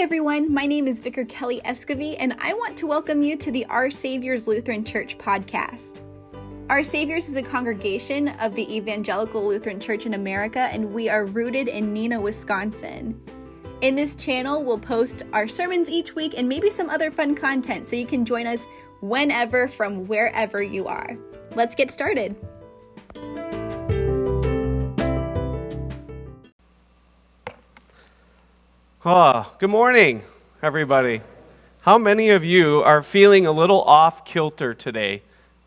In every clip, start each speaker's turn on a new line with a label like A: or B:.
A: Everyone, my name is Vicar Kelly Escovy, and I want to welcome you to the Our Saviors Lutheran Church podcast. Our Saviors is a congregation of the Evangelical Lutheran Church in America, and we are rooted in Neenah, Wisconsin. In this channel, we'll post our sermons each week and maybe some other fun content so you can join us whenever from wherever you are. Let's get started.
B: Oh, good morning, everybody. How many of you are feeling a little off kilter today?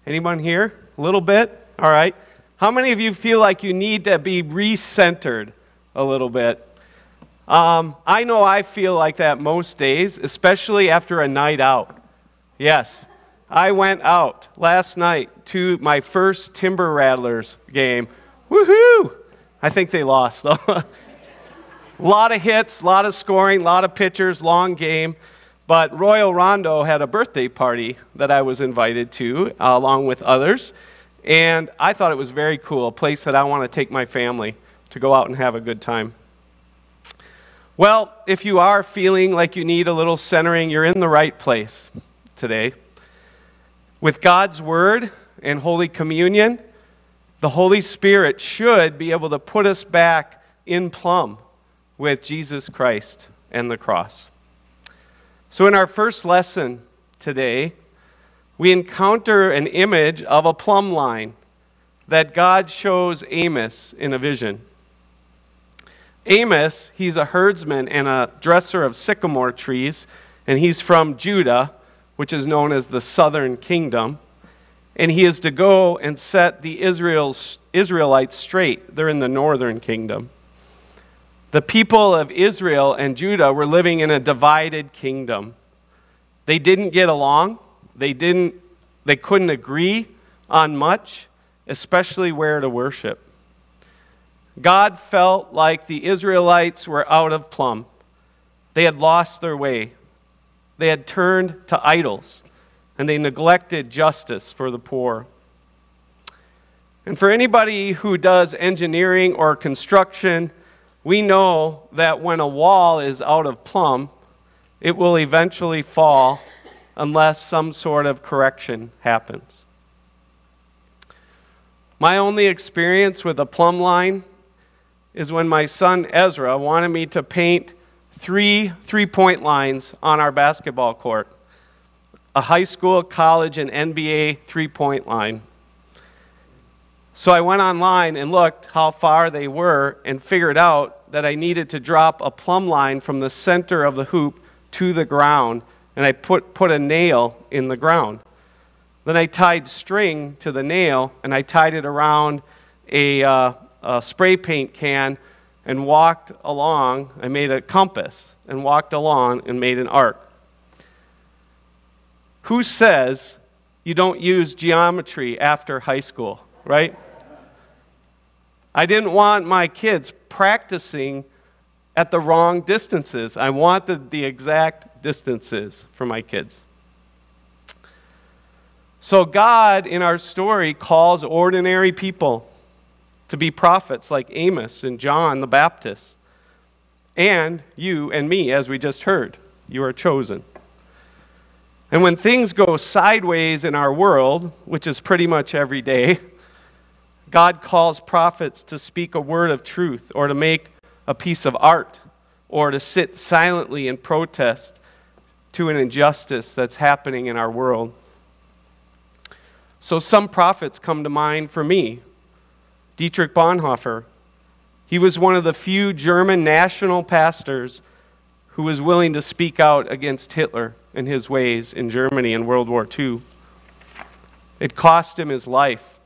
B: Anyone here? A little bit? All right. How many of you feel like you need to be recentered a little bit? Um, I know I feel like that most days, especially after a night out. Yes, I went out last night to my first Timber Rattlers game. Woohoo! I think they lost, though. A lot of hits, a lot of scoring, a lot of pitchers, long game. But Royal Rondo had a birthday party that I was invited to, uh, along with others. And I thought it was very cool, a place that I want to take my family to go out and have a good time. Well, if you are feeling like you need a little centering, you're in the right place today. With God's Word and Holy Communion, the Holy Spirit should be able to put us back in plumb with Jesus Christ and the cross. So, in our first lesson today, we encounter an image of a plumb line that God shows Amos in a vision. Amos, he's a herdsman and a dresser of sycamore trees, and he's from Judah, which is known as the southern kingdom. And he is to go and set the Israel's, Israelites straight. They're in the northern kingdom. The people of Israel and Judah were living in a divided kingdom. They didn't get along. They didn't they couldn't agree on much, especially where to worship. God felt like the Israelites were out of plumb. They had lost their way. They had turned to idols, and they neglected justice for the poor. And for anybody who does engineering or construction, we know that when a wall is out of plumb, it will eventually fall unless some sort of correction happens. My only experience with a plumb line is when my son Ezra wanted me to paint three three point lines on our basketball court a high school, college, and NBA three point line. So I went online and looked how far they were and figured out that I needed to drop a plumb line from the center of the hoop to the ground, and I put, put a nail in the ground. Then I tied string to the nail, and I tied it around a, uh, a spray paint can and walked along. I made a compass and walked along and made an arc. Who says you don't use geometry after high school? Right? I didn't want my kids practicing at the wrong distances. I wanted the exact distances for my kids. So, God in our story calls ordinary people to be prophets like Amos and John the Baptist. And you and me, as we just heard, you are chosen. And when things go sideways in our world, which is pretty much every day, God calls prophets to speak a word of truth or to make a piece of art or to sit silently in protest to an injustice that's happening in our world. So, some prophets come to mind for me. Dietrich Bonhoeffer. He was one of the few German national pastors who was willing to speak out against Hitler and his ways in Germany in World War II. It cost him his life.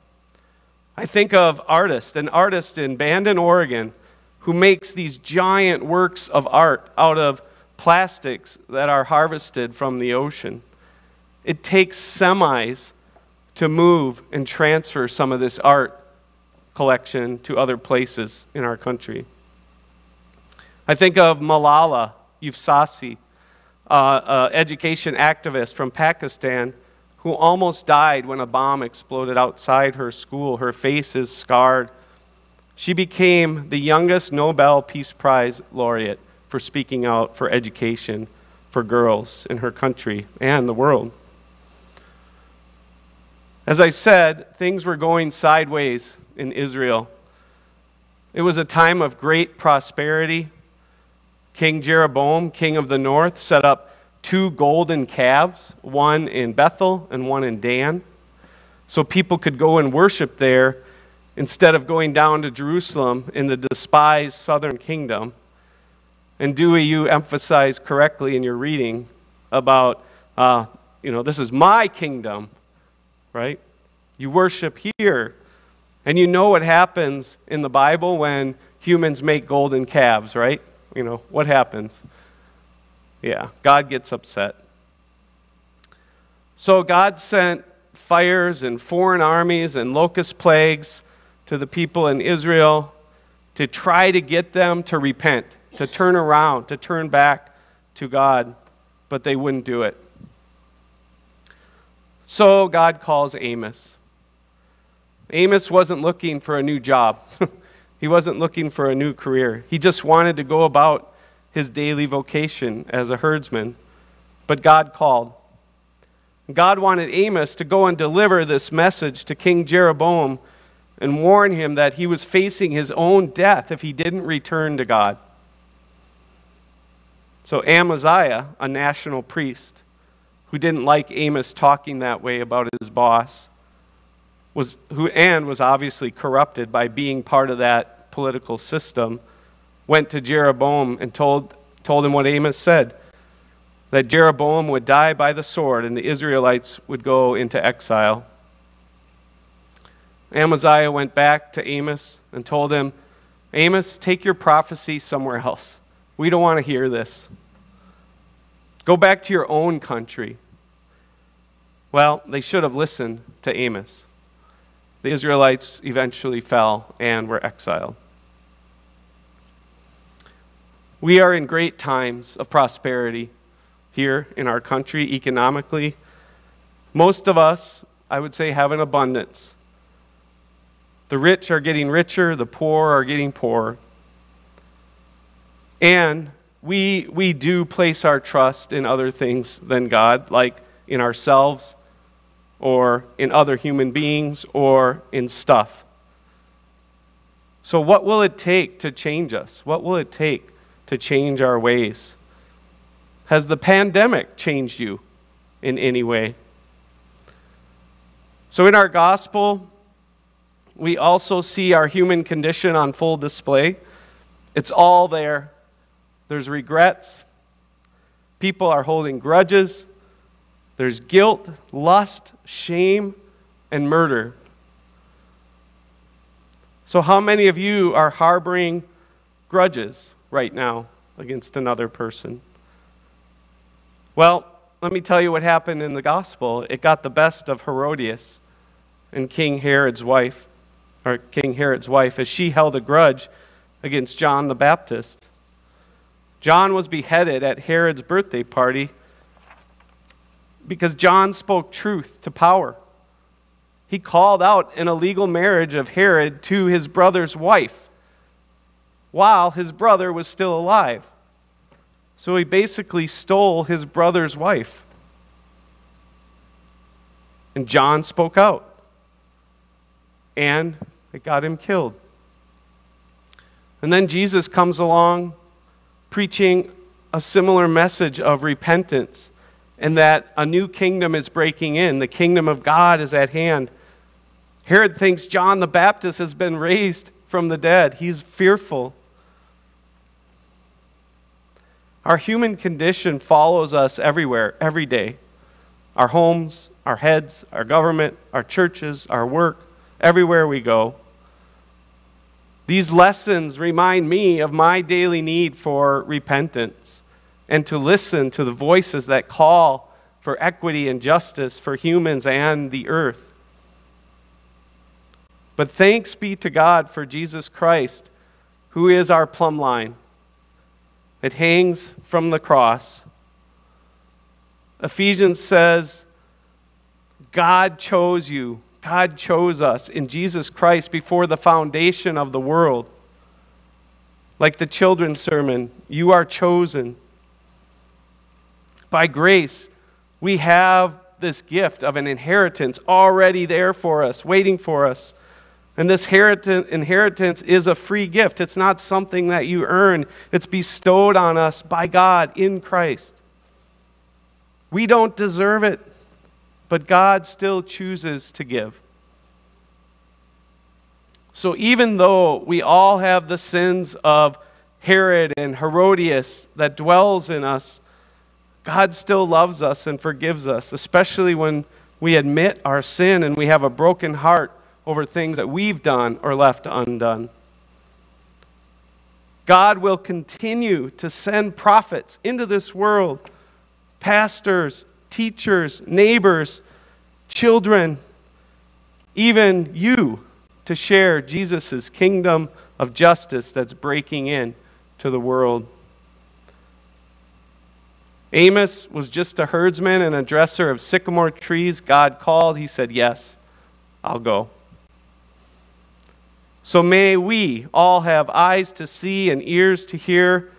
B: I think of artist, an artist in Bandon, Oregon, who makes these giant works of art out of plastics that are harvested from the ocean. It takes semis to move and transfer some of this art collection to other places in our country. I think of Malala Yousafzai, uh, uh, education activist from Pakistan who almost died when a bomb exploded outside her school. Her face is scarred. She became the youngest Nobel Peace Prize laureate for speaking out for education for girls in her country and the world. As I said, things were going sideways in Israel. It was a time of great prosperity. King Jeroboam, king of the north, set up two golden calves, one in Bethel and one in Dan, so people could go and worship there instead of going down to Jerusalem in the despised southern kingdom. And Dewey, you emphasized correctly in your reading about, uh, you know, this is my kingdom right? You worship here. And you know what happens in the Bible when humans make golden calves, right? You know, what happens? Yeah, God gets upset. So God sent fires and foreign armies and locust plagues to the people in Israel to try to get them to repent, to turn around, to turn back to God, but they wouldn't do it. So God calls Amos. Amos wasn't looking for a new job. he wasn't looking for a new career. He just wanted to go about his daily vocation as a herdsman. But God called. God wanted Amos to go and deliver this message to King Jeroboam and warn him that he was facing his own death if he didn't return to God. So Amaziah, a national priest, who didn't like Amos talking that way about his boss, was, who, and was obviously corrupted by being part of that political system, went to Jeroboam and told, told him what Amos said that Jeroboam would die by the sword and the Israelites would go into exile. Amaziah went back to Amos and told him, Amos, take your prophecy somewhere else. We don't want to hear this. Go back to your own country. Well, they should have listened to Amos. The Israelites eventually fell and were exiled. We are in great times of prosperity here in our country economically. Most of us, I would say, have an abundance. The rich are getting richer, the poor are getting poorer. And we, we do place our trust in other things than God, like in ourselves or in other human beings or in stuff. So, what will it take to change us? What will it take to change our ways? Has the pandemic changed you in any way? So, in our gospel, we also see our human condition on full display. It's all there. There's regrets. People are holding grudges. There's guilt, lust, shame, and murder. So, how many of you are harboring grudges right now against another person? Well, let me tell you what happened in the gospel. It got the best of Herodias and King Herod's wife, or King Herod's wife, as she held a grudge against John the Baptist. John was beheaded at Herod's birthday party because John spoke truth to power. He called out an illegal marriage of Herod to his brother's wife while his brother was still alive. So he basically stole his brother's wife. And John spoke out. And it got him killed. And then Jesus comes along preaching a similar message of repentance and that a new kingdom is breaking in. The kingdom of God is at hand. Herod thinks John the Baptist has been raised from the dead. He's fearful. Our human condition follows us everywhere, every day. Our homes, our heads, our government, our churches, our work, everywhere we go. These lessons remind me of my daily need for repentance and to listen to the voices that call for equity and justice for humans and the earth. But thanks be to God for Jesus Christ, who is our plumb line. It hangs from the cross. Ephesians says, God chose you. God chose us in Jesus Christ before the foundation of the world. Like the children's sermon You are chosen. By grace, we have this gift of an inheritance already there for us, waiting for us. And this inheritance is a free gift. It's not something that you earn, it's bestowed on us by God in Christ. We don't deserve it, but God still chooses to give. So even though we all have the sins of Herod and Herodias that dwells in us, God still loves us and forgives us, especially when we admit our sin and we have a broken heart over things that we've done or left undone. God will continue to send prophets into this world pastors, teachers, neighbors, children, even you to share Jesus' kingdom of justice that's breaking in to the world. Amos was just a herdsman and a dresser of sycamore trees. God called. He said, Yes, I'll go. So may we all have eyes to see and ears to hear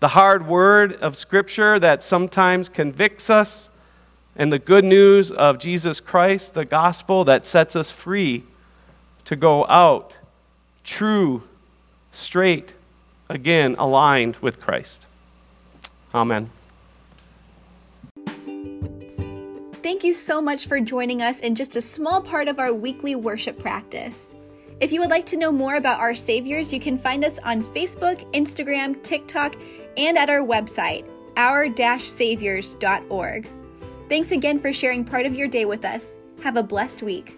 B: the hard word of Scripture that sometimes convicts us, and the good news of Jesus Christ, the gospel that sets us free to go out true, straight, again, aligned with Christ. Amen.
A: Thank you so much for joining us in just a small part of our weekly worship practice. If you would like to know more about our Saviors, you can find us on Facebook, Instagram, TikTok, and at our website, our-saviors.org. Thanks again for sharing part of your day with us. Have a blessed week.